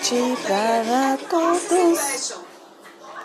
noite para todos.